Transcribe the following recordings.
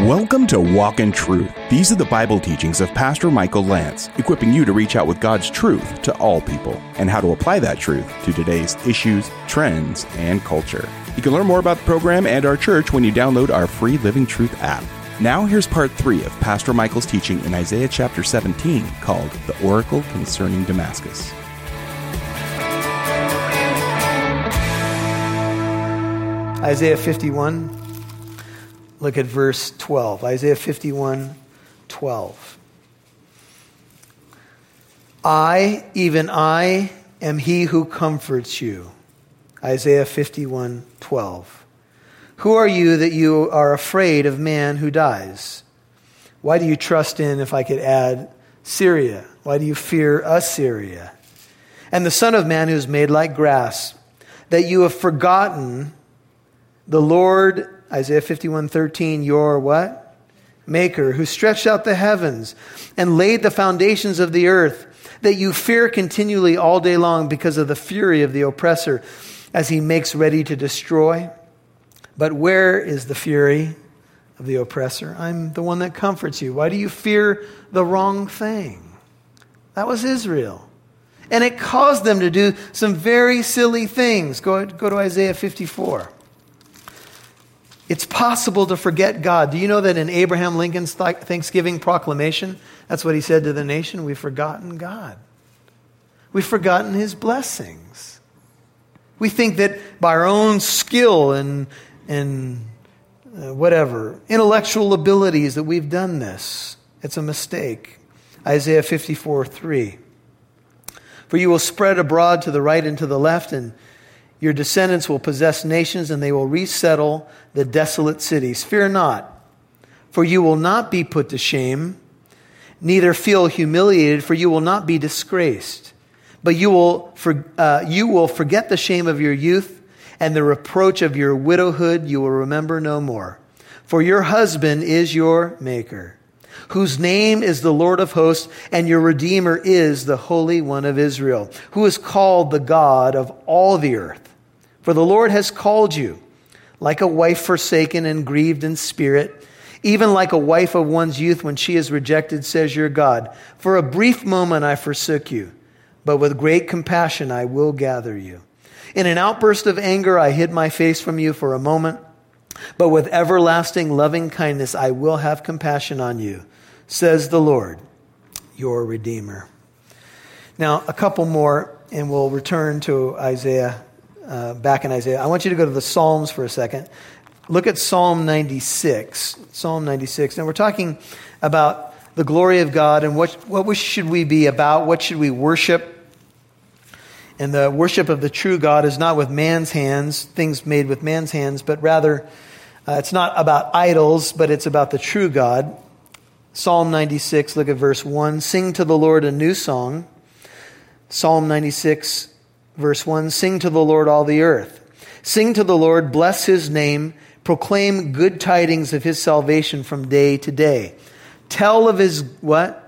Welcome to Walk in Truth. These are the Bible teachings of Pastor Michael Lance, equipping you to reach out with God's truth to all people and how to apply that truth to today's issues, trends, and culture. You can learn more about the program and our church when you download our free Living Truth app. Now, here's part three of Pastor Michael's teaching in Isaiah chapter 17 called The Oracle Concerning Damascus. Isaiah 51. Look at verse 12. Isaiah 51, 12. I, even I, am he who comforts you. Isaiah 51, 12. Who are you that you are afraid of man who dies? Why do you trust in, if I could add, Syria? Why do you fear Assyria? And the Son of Man who is made like grass, that you have forgotten the Lord Isaiah 51:13, your what? Maker, who stretched out the heavens and laid the foundations of the earth, that you fear continually all day long because of the fury of the oppressor as he makes ready to destroy. But where is the fury of the oppressor? I'm the one that comforts you. Why do you fear the wrong thing? That was Israel. And it caused them to do some very silly things. Go, go to Isaiah 54. It's possible to forget God. Do you know that in Abraham Lincoln's Thanksgiving proclamation, that's what he said to the nation? We've forgotten God. We've forgotten his blessings. We think that by our own skill and, and uh, whatever, intellectual abilities, that we've done this. It's a mistake. Isaiah 54 3. For you will spread abroad to the right and to the left, and your descendants will possess nations and they will resettle the desolate cities. Fear not, for you will not be put to shame, neither feel humiliated, for you will not be disgraced. But you will, for, uh, you will forget the shame of your youth, and the reproach of your widowhood you will remember no more. For your husband is your maker, whose name is the Lord of hosts, and your Redeemer is the Holy One of Israel, who is called the God of all the earth. For the Lord has called you, like a wife forsaken and grieved in spirit, even like a wife of one's youth when she is rejected, says your God. For a brief moment I forsook you, but with great compassion I will gather you. In an outburst of anger I hid my face from you for a moment, but with everlasting loving kindness I will have compassion on you, says the Lord, your Redeemer. Now, a couple more, and we'll return to Isaiah uh, back in Isaiah. I want you to go to the Psalms for a second. Look at Psalm 96. Psalm 96. Now, we're talking about the glory of God and what, what should we be about? What should we worship? And the worship of the true God is not with man's hands, things made with man's hands, but rather uh, it's not about idols, but it's about the true God. Psalm 96, look at verse 1. Sing to the Lord a new song. Psalm 96, Verse 1 Sing to the Lord, all the earth. Sing to the Lord, bless his name, proclaim good tidings of his salvation from day to day. Tell of his what?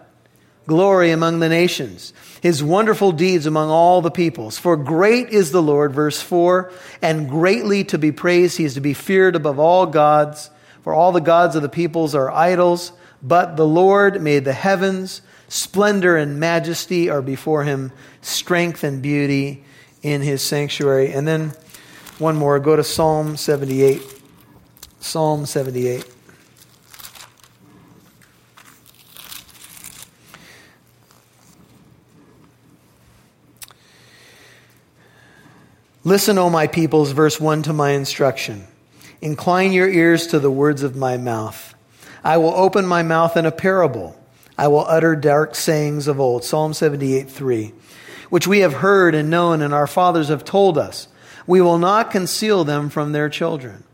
Glory among the nations, his wonderful deeds among all the peoples. For great is the Lord, verse 4, and greatly to be praised. He is to be feared above all gods. For all the gods of the peoples are idols, but the Lord made the heavens. Splendor and majesty are before him, strength and beauty in his sanctuary. And then one more, go to Psalm 78. Psalm 78. Listen, O my peoples, verse 1 to my instruction. Incline your ears to the words of my mouth. I will open my mouth in a parable. I will utter dark sayings of old. Psalm 78 3 which we have heard and known and our fathers have told us. We will not conceal them from their children,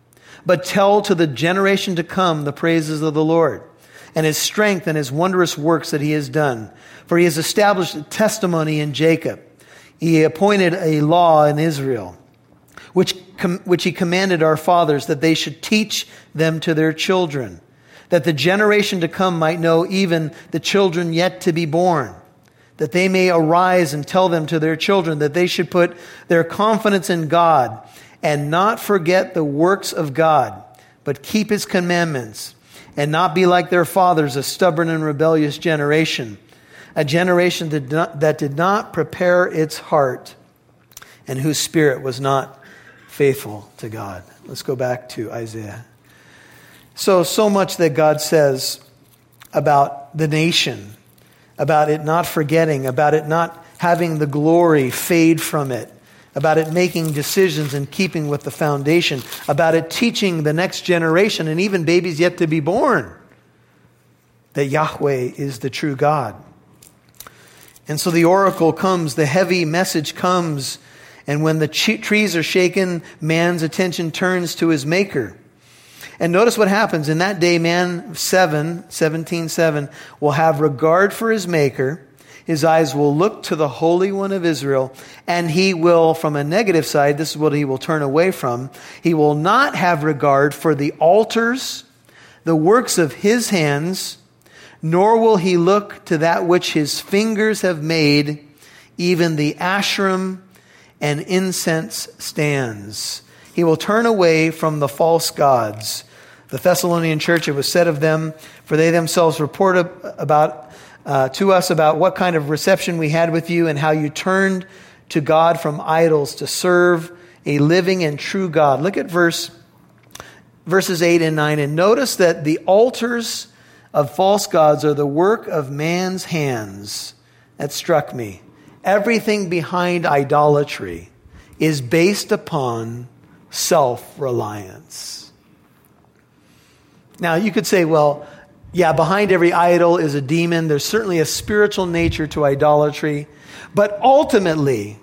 but tell to the generation to come the praises of the Lord and his strength and his wondrous works that he has done. For he has established a testimony in Jacob. He appointed a law in Israel, which, com- which he commanded our fathers that they should teach them to their children, that the generation to come might know even the children yet to be born that they may arise and tell them to their children that they should put their confidence in God and not forget the works of God, but keep his commandments, and not be like their fathers, a stubborn and rebellious generation, a generation that did not, that did not prepare its heart, and whose spirit was not faithful to God. Let's go back to Isaiah. So, so much that God says about the nation, about it not forgetting, about it not having the glory fade from it, about it making decisions in keeping with the foundation, about it teaching the next generation and even babies yet to be born that Yahweh is the true God. And so the oracle comes, the heavy message comes, and when the trees are shaken, man's attention turns to his maker. And notice what happens. In that day, man 7, 17, 7, will have regard for his maker. His eyes will look to the Holy One of Israel, and he will, from a negative side, this is what he will turn away from. He will not have regard for the altars, the works of his hands, nor will he look to that which his fingers have made, even the Asherim and incense stands. He will turn away from the false gods the Thessalonian church, it was said of them, for they themselves report about, uh, to us about what kind of reception we had with you and how you turned to God from idols to serve a living and true God. Look at verse, verses 8 and 9 and notice that the altars of false gods are the work of man's hands. That struck me. Everything behind idolatry is based upon self reliance. Now, you could say, well, yeah, behind every idol is a demon. There's certainly a spiritual nature to idolatry. But ultimately,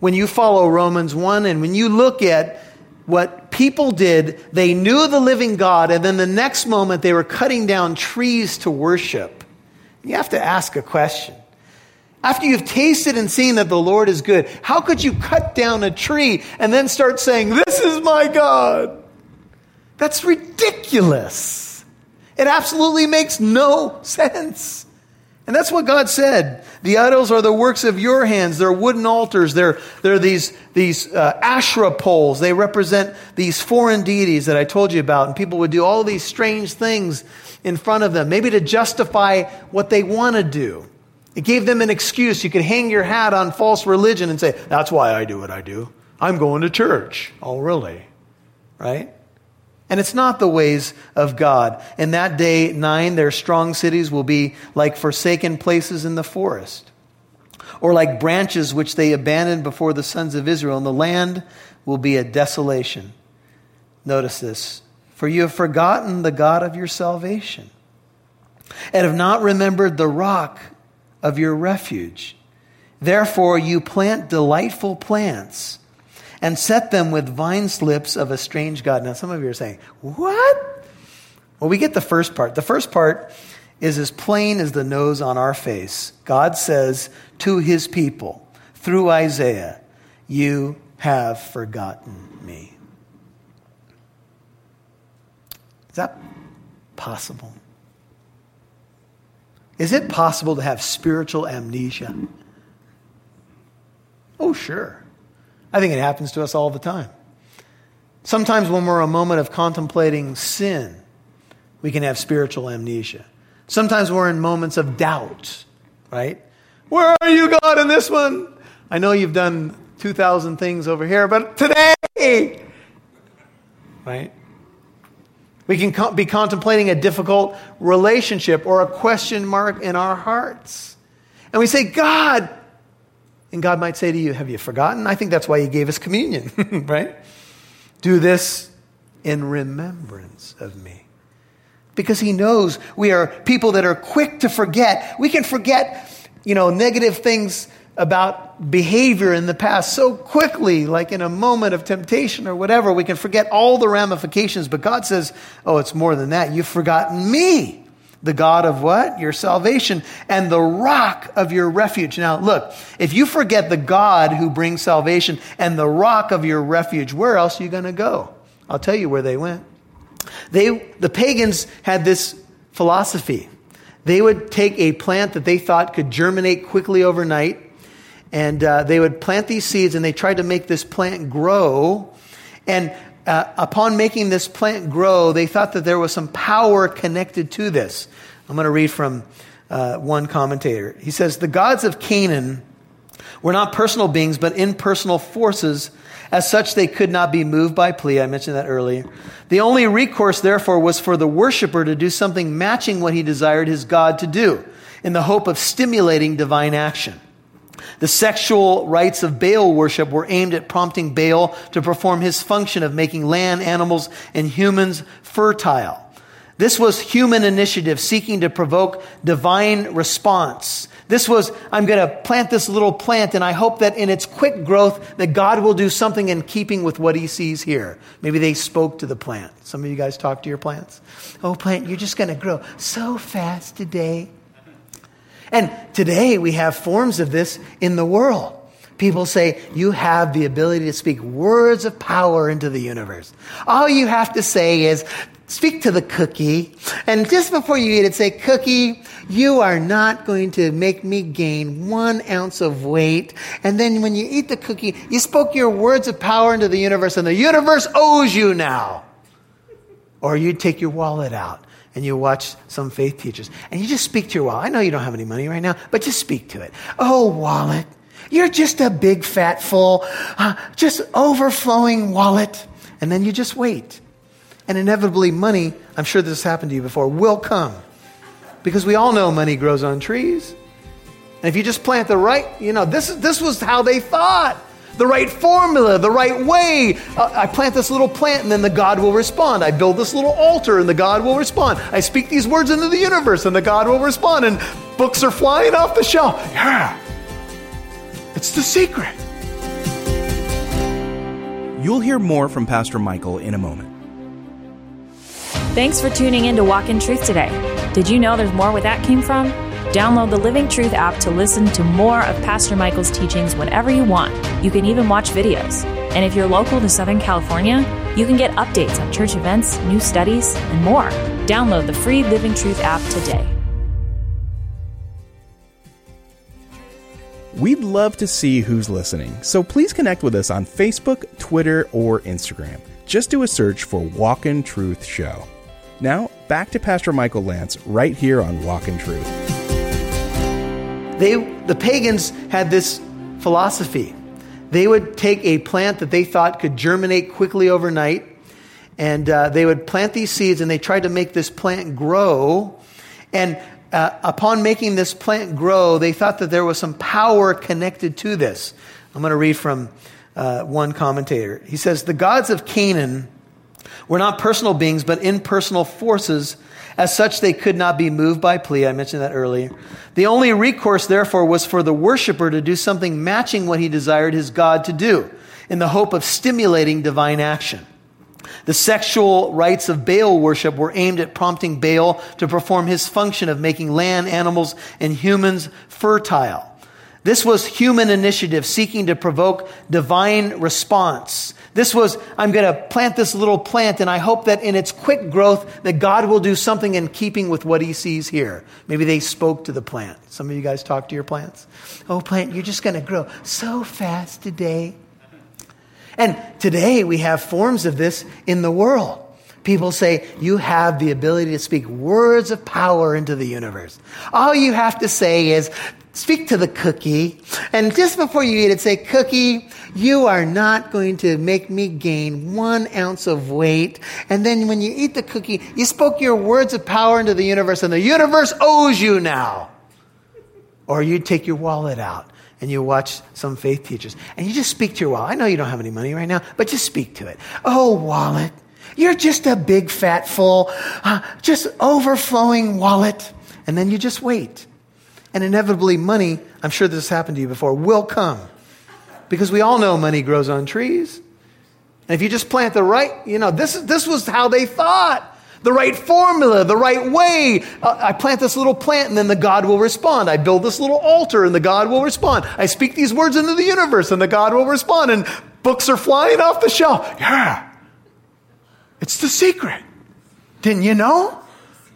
when you follow Romans 1 and when you look at what people did, they knew the living God, and then the next moment they were cutting down trees to worship. You have to ask a question. After you've tasted and seen that the Lord is good, how could you cut down a tree and then start saying, This is my God? That's ridiculous. It absolutely makes no sense. And that's what God said. The idols are the works of your hands. They're wooden altars. They're, they're these, these uh, Asherah poles. They represent these foreign deities that I told you about. And people would do all these strange things in front of them, maybe to justify what they want to do. It gave them an excuse. You could hang your hat on false religion and say, That's why I do what I do. I'm going to church. Oh, really? Right? And it's not the ways of God. In that day, nine, their strong cities will be like forsaken places in the forest, or like branches which they abandoned before the sons of Israel, and the land will be a desolation. Notice this for you have forgotten the God of your salvation, and have not remembered the rock of your refuge. Therefore, you plant delightful plants and set them with vine slips of a strange God. Now, some of you are saying, What? Well, we get the first part. The first part is as plain as the nose on our face. God says to his people through Isaiah, You have forgotten me. Is that possible? Is it possible to have spiritual amnesia? Oh, sure. I think it happens to us all the time. Sometimes when we're a moment of contemplating sin, we can have spiritual amnesia. Sometimes we're in moments of doubt, right? Where are you, God, in this one? I know you've done 2,000 things over here, but today, right? We can be contemplating a difficult relationship or a question mark in our hearts. And we say, God, and God might say to you, Have you forgotten? I think that's why He gave us communion, right? Do this in remembrance of me. Because He knows we are people that are quick to forget. We can forget, you know, negative things about behavior in the past so quickly, like in a moment of temptation or whatever. We can forget all the ramifications. But God says, Oh, it's more than that. You've forgotten me the God of what? Your salvation, and the rock of your refuge. Now, look, if you forget the God who brings salvation and the rock of your refuge, where else are you going to go? I'll tell you where they went. They, the pagans had this philosophy. They would take a plant that they thought could germinate quickly overnight, and uh, they would plant these seeds, and they tried to make this plant grow. And uh, upon making this plant grow, they thought that there was some power connected to this. I'm going to read from uh, one commentator. He says, The gods of Canaan were not personal beings, but impersonal forces. As such, they could not be moved by plea. I mentioned that earlier. The only recourse, therefore, was for the worshiper to do something matching what he desired his God to do, in the hope of stimulating divine action. The sexual rites of Baal worship were aimed at prompting Baal to perform his function of making land, animals, and humans fertile. This was human initiative seeking to provoke divine response. This was, I'm going to plant this little plant and I hope that in its quick growth that God will do something in keeping with what he sees here. Maybe they spoke to the plant. Some of you guys talk to your plants. Oh, plant, you're just going to grow so fast today. And today we have forms of this in the world. People say you have the ability to speak words of power into the universe. All you have to say is speak to the cookie. And just before you eat it, say, Cookie, you are not going to make me gain one ounce of weight. And then when you eat the cookie, you spoke your words of power into the universe, and the universe owes you now. Or you take your wallet out and you watch some faith teachers and you just speak to your wallet. I know you don't have any money right now, but just speak to it. Oh, wallet, you're just a big, fat, full, uh, just overflowing wallet. And then you just wait. And inevitably, money, I'm sure this has happened to you before, will come. Because we all know money grows on trees. And if you just plant the right, you know, this, this was how they thought the right formula, the right way. Uh, I plant this little plant and then the God will respond. I build this little altar and the God will respond. I speak these words into the universe and the God will respond. And books are flying off the shelf. Yeah. It's the secret. You'll hear more from Pastor Michael in a moment. Thanks for tuning in to Walk in Truth today. Did you know there's more where that came from? Download the Living Truth app to listen to more of Pastor Michael's teachings whenever you want. You can even watch videos. And if you're local to Southern California, you can get updates on church events, new studies, and more. Download the free Living Truth app today. We'd love to see who's listening, so please connect with us on Facebook, Twitter, or Instagram. Just do a search for Walk in Truth Show. Now, back to Pastor Michael Lance right here on Walk in Truth. They, the pagans had this philosophy. They would take a plant that they thought could germinate quickly overnight, and uh, they would plant these seeds, and they tried to make this plant grow. And uh, upon making this plant grow, they thought that there was some power connected to this. I'm going to read from uh, one commentator. He says, The gods of Canaan were not personal beings, but impersonal forces as such, they could not be moved by plea. I mentioned that earlier. The only recourse, therefore, was for the worshiper to do something matching what he desired his God to do, in the hope of stimulating divine action. The sexual rites of Baal worship were aimed at prompting Baal to perform his function of making land, animals, and humans fertile. This was human initiative seeking to provoke divine response. This was, I'm going to plant this little plant and I hope that in its quick growth that God will do something in keeping with what he sees here. Maybe they spoke to the plant. Some of you guys talk to your plants. Oh, plant, you're just going to grow so fast today. And today we have forms of this in the world. People say you have the ability to speak words of power into the universe. All you have to say is speak to the cookie. And just before you eat it, say, Cookie, you are not going to make me gain one ounce of weight. And then when you eat the cookie, you spoke your words of power into the universe, and the universe owes you now. Or you take your wallet out and you watch some faith teachers and you just speak to your wallet. I know you don't have any money right now, but just speak to it. Oh, wallet, you're just a big, fat, full, uh, just overflowing wallet. And then you just wait. And inevitably, money, I'm sure this has happened to you before, will come. Because we all know money grows on trees. And if you just plant the right, you know, this, this was how they thought. The right formula, the right way. Uh, I plant this little plant and then the God will respond. I build this little altar and the God will respond. I speak these words into the universe and the God will respond. And books are flying off the shelf. Yeah. It's the secret. Didn't you know?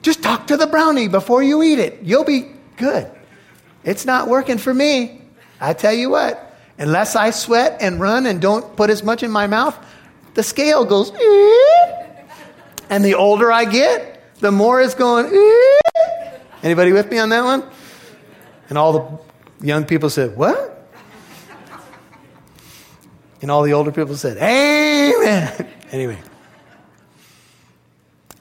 Just talk to the brownie before you eat it. You'll be good. It's not working for me. I tell you what, unless I sweat and run and don't put as much in my mouth, the scale goes, and the older I get, the more it's going. Anybody with me on that one? And all the young people said, What? And all the older people said, Amen. anyway.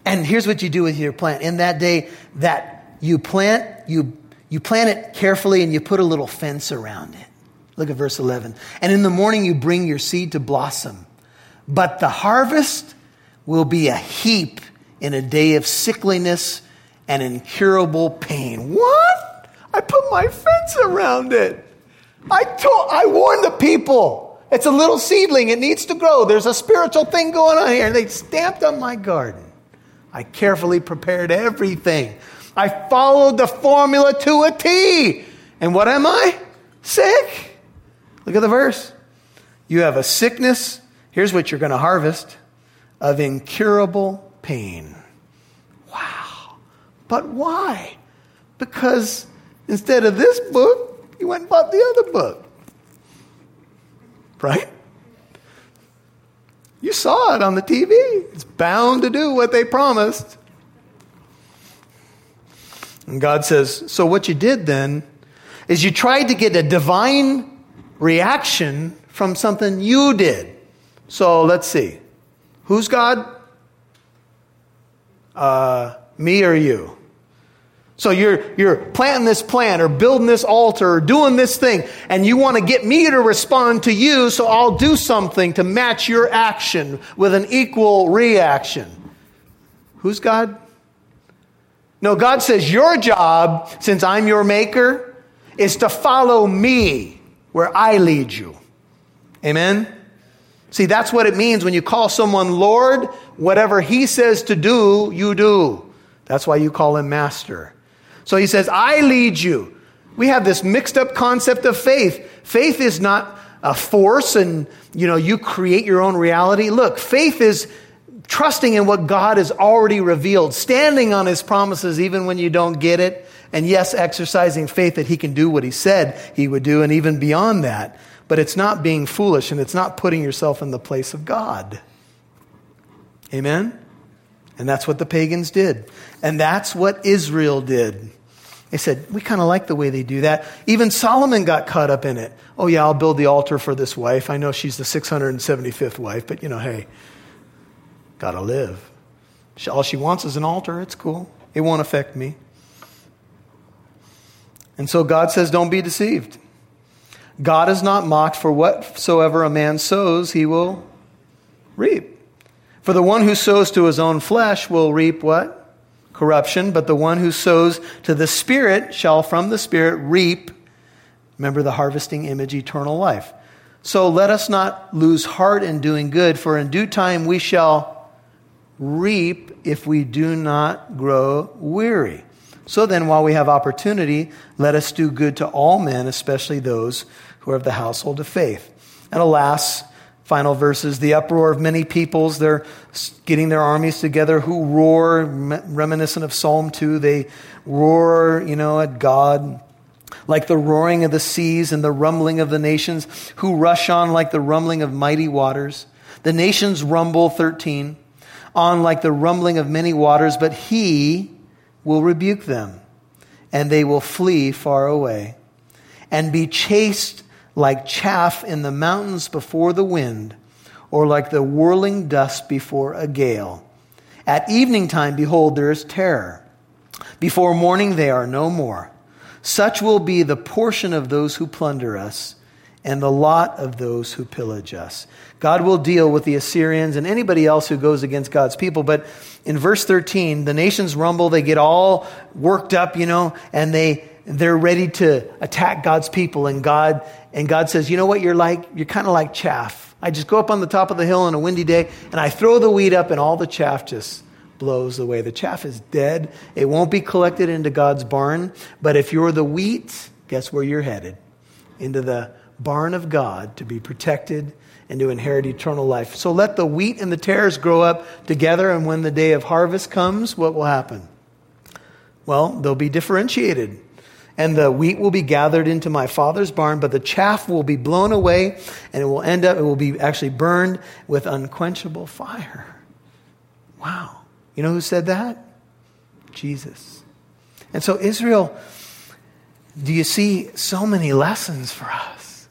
And here's what you do with your plant. In that day that you plant, you, you plant it carefully and you put a little fence around it. Look at verse 11. And in the morning you bring your seed to blossom. But the harvest will be a heap in a day of sickliness and incurable pain. What? I put my fence around it. I told, I warned the people. It's a little seedling. It needs to grow. There's a spiritual thing going on here. And they stamped on my garden. I carefully prepared everything. I followed the formula to a T. And what am I? Sick. Look at the verse. You have a sickness. Here's what you're going to harvest of incurable pain. Wow. But why? Because instead of this book, you went and bought the other book. Right? You saw it on the TV. It's bound to do what they promised. And God says, So what you did then is you tried to get a divine reaction from something you did. So let's see. Who's God? Uh, me or you? So you're, you're planting this plant or building this altar or doing this thing, and you want to get me to respond to you, so I'll do something to match your action with an equal reaction. Who's God? No, God says your job, since I'm your maker, is to follow me where I lead you. Amen? See, that's what it means when you call someone Lord, whatever he says to do, you do. That's why you call him Master. So he says, I lead you. We have this mixed up concept of faith. Faith is not a force and, you know, you create your own reality. Look, faith is trusting in what God has already revealed, standing on his promises even when you don't get it. And yes, exercising faith that he can do what he said he would do and even beyond that. But it's not being foolish and it's not putting yourself in the place of God. Amen? And that's what the pagans did. And that's what Israel did. They said, We kind of like the way they do that. Even Solomon got caught up in it. Oh, yeah, I'll build the altar for this wife. I know she's the 675th wife, but you know, hey, got to live. All she wants is an altar. It's cool, it won't affect me. And so God says, Don't be deceived. God is not mocked, for whatsoever a man sows, he will reap. For the one who sows to his own flesh will reap what? Corruption. But the one who sows to the Spirit shall from the Spirit reap, remember the harvesting image, eternal life. So let us not lose heart in doing good, for in due time we shall reap if we do not grow weary. So then, while we have opportunity, let us do good to all men, especially those who are of the household of faith. And alas, final verses the uproar of many peoples they're getting their armies together who roar reminiscent of psalm 2 they roar you know at god like the roaring of the seas and the rumbling of the nations who rush on like the rumbling of mighty waters. The nations rumble 13 on like the rumbling of many waters but he will rebuke them and they will flee far away and be chased like chaff in the mountains before the wind, or like the whirling dust before a gale. At evening time, behold, there is terror. Before morning, they are no more. Such will be the portion of those who plunder us and the lot of those who pillage us. God will deal with the Assyrians and anybody else who goes against God's people. But in verse 13, the nations rumble, they get all worked up, you know, and they, they're ready to attack God's people. And God and God says, You know what you're like? You're kind of like chaff. I just go up on the top of the hill on a windy day and I throw the wheat up, and all the chaff just blows away. The chaff is dead. It won't be collected into God's barn. But if you're the wheat, guess where you're headed? Into the barn of God to be protected and to inherit eternal life. So let the wheat and the tares grow up together, and when the day of harvest comes, what will happen? Well, they'll be differentiated and the wheat will be gathered into my father's barn, but the chaff will be blown away, and it will end up, it will be actually burned with unquenchable fire. Wow. You know who said that? Jesus. And so, Israel, do you see so many lessons for us?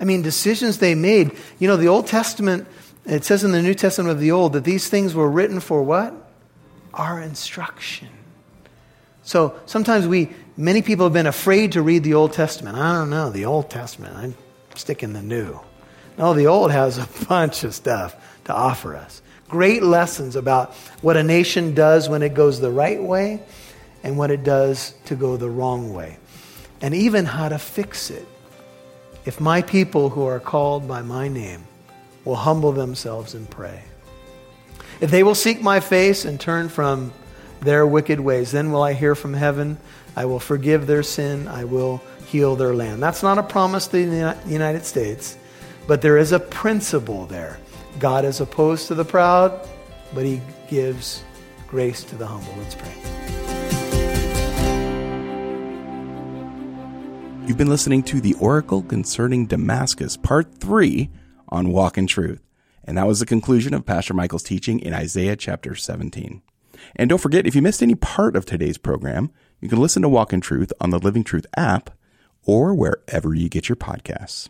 I mean, decisions they made. You know, the Old Testament, it says in the New Testament of the Old that these things were written for what? Our instruction. So sometimes we, many people have been afraid to read the Old Testament. I don't know, the Old Testament, I'm sticking the new. No, the Old has a bunch of stuff to offer us. Great lessons about what a nation does when it goes the right way and what it does to go the wrong way. And even how to fix it. If my people who are called by my name will humble themselves and pray. If they will seek my face and turn from their wicked ways. Then will I hear from heaven. I will forgive their sin. I will heal their land. That's not a promise to the United States, but there is a principle there. God is opposed to the proud, but he gives grace to the humble. Let's pray. You've been listening to the Oracle Concerning Damascus, Part 3 on Walk in Truth. And that was the conclusion of Pastor Michael's teaching in Isaiah chapter 17. And don't forget, if you missed any part of today's program, you can listen to Walk in Truth on the Living Truth app or wherever you get your podcasts.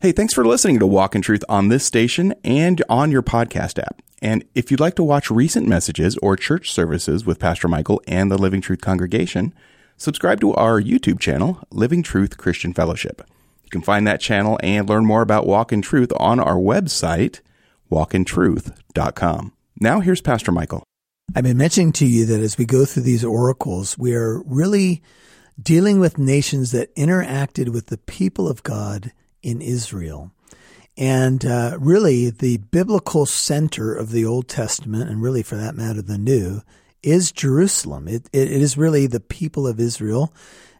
Hey, thanks for listening to Walk in Truth on this station and on your podcast app. And if you'd like to watch recent messages or church services with Pastor Michael and the Living Truth congregation, subscribe to our YouTube channel, Living Truth Christian Fellowship. You can find that channel and learn more about Walk in Truth on our website, walkintruth.com. Now here's Pastor Michael. I've been mentioning to you that as we go through these oracles, we are really dealing with nations that interacted with the people of God in Israel. And uh, really, the biblical center of the Old Testament, and really for that matter, the New, is Jerusalem. It, it, it is really the people of Israel.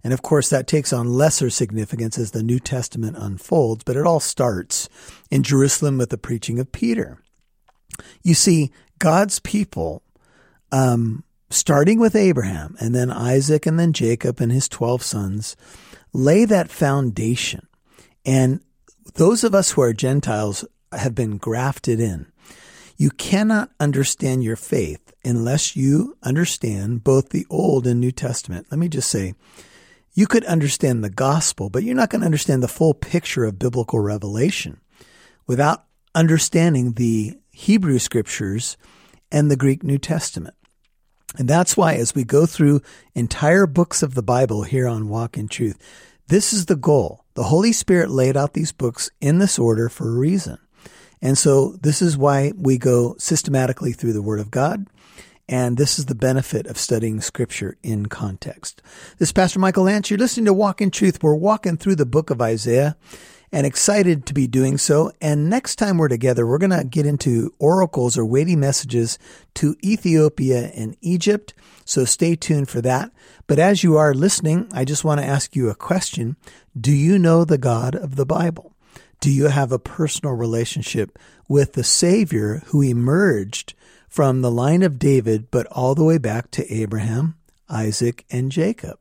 And of course, that takes on lesser significance as the New Testament unfolds, but it all starts in Jerusalem with the preaching of Peter. You see, God's people um, starting with Abraham and then Isaac and then Jacob and his 12 sons, lay that foundation. And those of us who are Gentiles have been grafted in. You cannot understand your faith unless you understand both the Old and New Testament. Let me just say, you could understand the gospel, but you're not going to understand the full picture of biblical revelation without understanding the Hebrew scriptures and the Greek New Testament. And that's why, as we go through entire books of the Bible here on Walk in Truth, this is the goal. The Holy Spirit laid out these books in this order for a reason. And so this is why we go systematically through the Word of God. And this is the benefit of studying Scripture in context. This is Pastor Michael Lance. You're listening to Walk in Truth. We're walking through the book of Isaiah and excited to be doing so. And next time we're together, we're going to get into oracles or weighty messages to Ethiopia and Egypt. So stay tuned for that. But as you are listening, I just want to ask you a question. Do you know the God of the Bible? Do you have a personal relationship with the Savior who emerged from the line of David, but all the way back to Abraham, Isaac, and Jacob?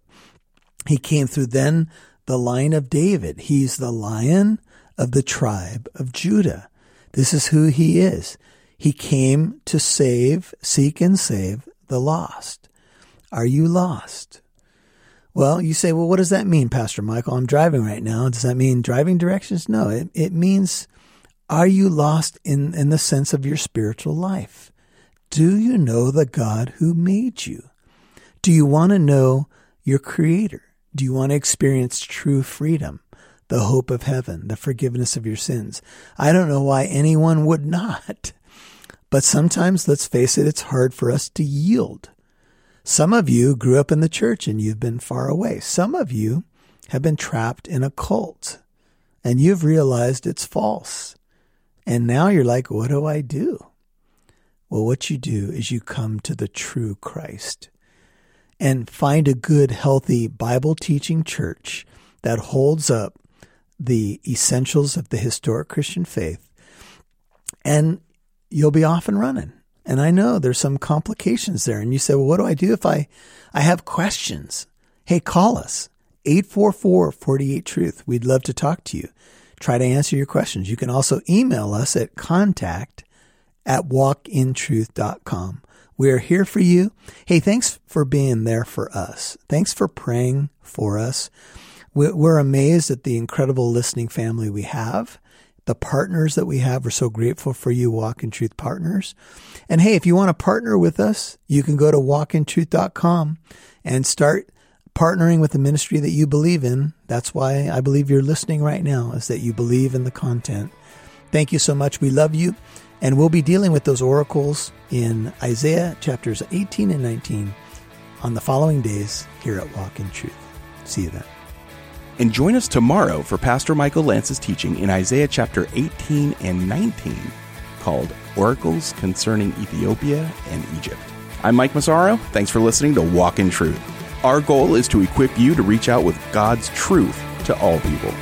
He came through then the line of David. He's the lion of the tribe of Judah. This is who he is. He came to save, seek and save the lost. Are you lost? Well, you say, well, what does that mean, Pastor Michael? I'm driving right now. Does that mean driving directions? No, it, it means, are you lost in, in the sense of your spiritual life? Do you know the God who made you? Do you want to know your creator? Do you want to experience true freedom, the hope of heaven, the forgiveness of your sins? I don't know why anyone would not. But sometimes, let's face it, it's hard for us to yield. Some of you grew up in the church and you've been far away. Some of you have been trapped in a cult and you've realized it's false. And now you're like, what do I do? Well, what you do is you come to the true Christ and find a good, healthy Bible teaching church that holds up the essentials of the historic Christian faith, and you'll be off and running. And I know there's some complications there. And you say, well, what do I do if I, I have questions? Hey, call us 844 48 Truth. We'd love to talk to you. Try to answer your questions. You can also email us at contact at walkintruth.com. We're here for you. Hey, thanks for being there for us. Thanks for praying for us. We're amazed at the incredible listening family we have. The partners that we have, we're so grateful for you, Walk in Truth partners. And hey, if you want to partner with us, you can go to walkintruth.com and start partnering with the ministry that you believe in. That's why I believe you're listening right now, is that you believe in the content. Thank you so much. We love you. And we'll be dealing with those oracles in Isaiah chapters 18 and 19 on the following days here at Walk in Truth. See you then. And join us tomorrow for Pastor Michael Lance's teaching in Isaiah chapter 18 and 19 called Oracles Concerning Ethiopia and Egypt. I'm Mike Massaro. Thanks for listening to Walk in Truth. Our goal is to equip you to reach out with God's truth to all people.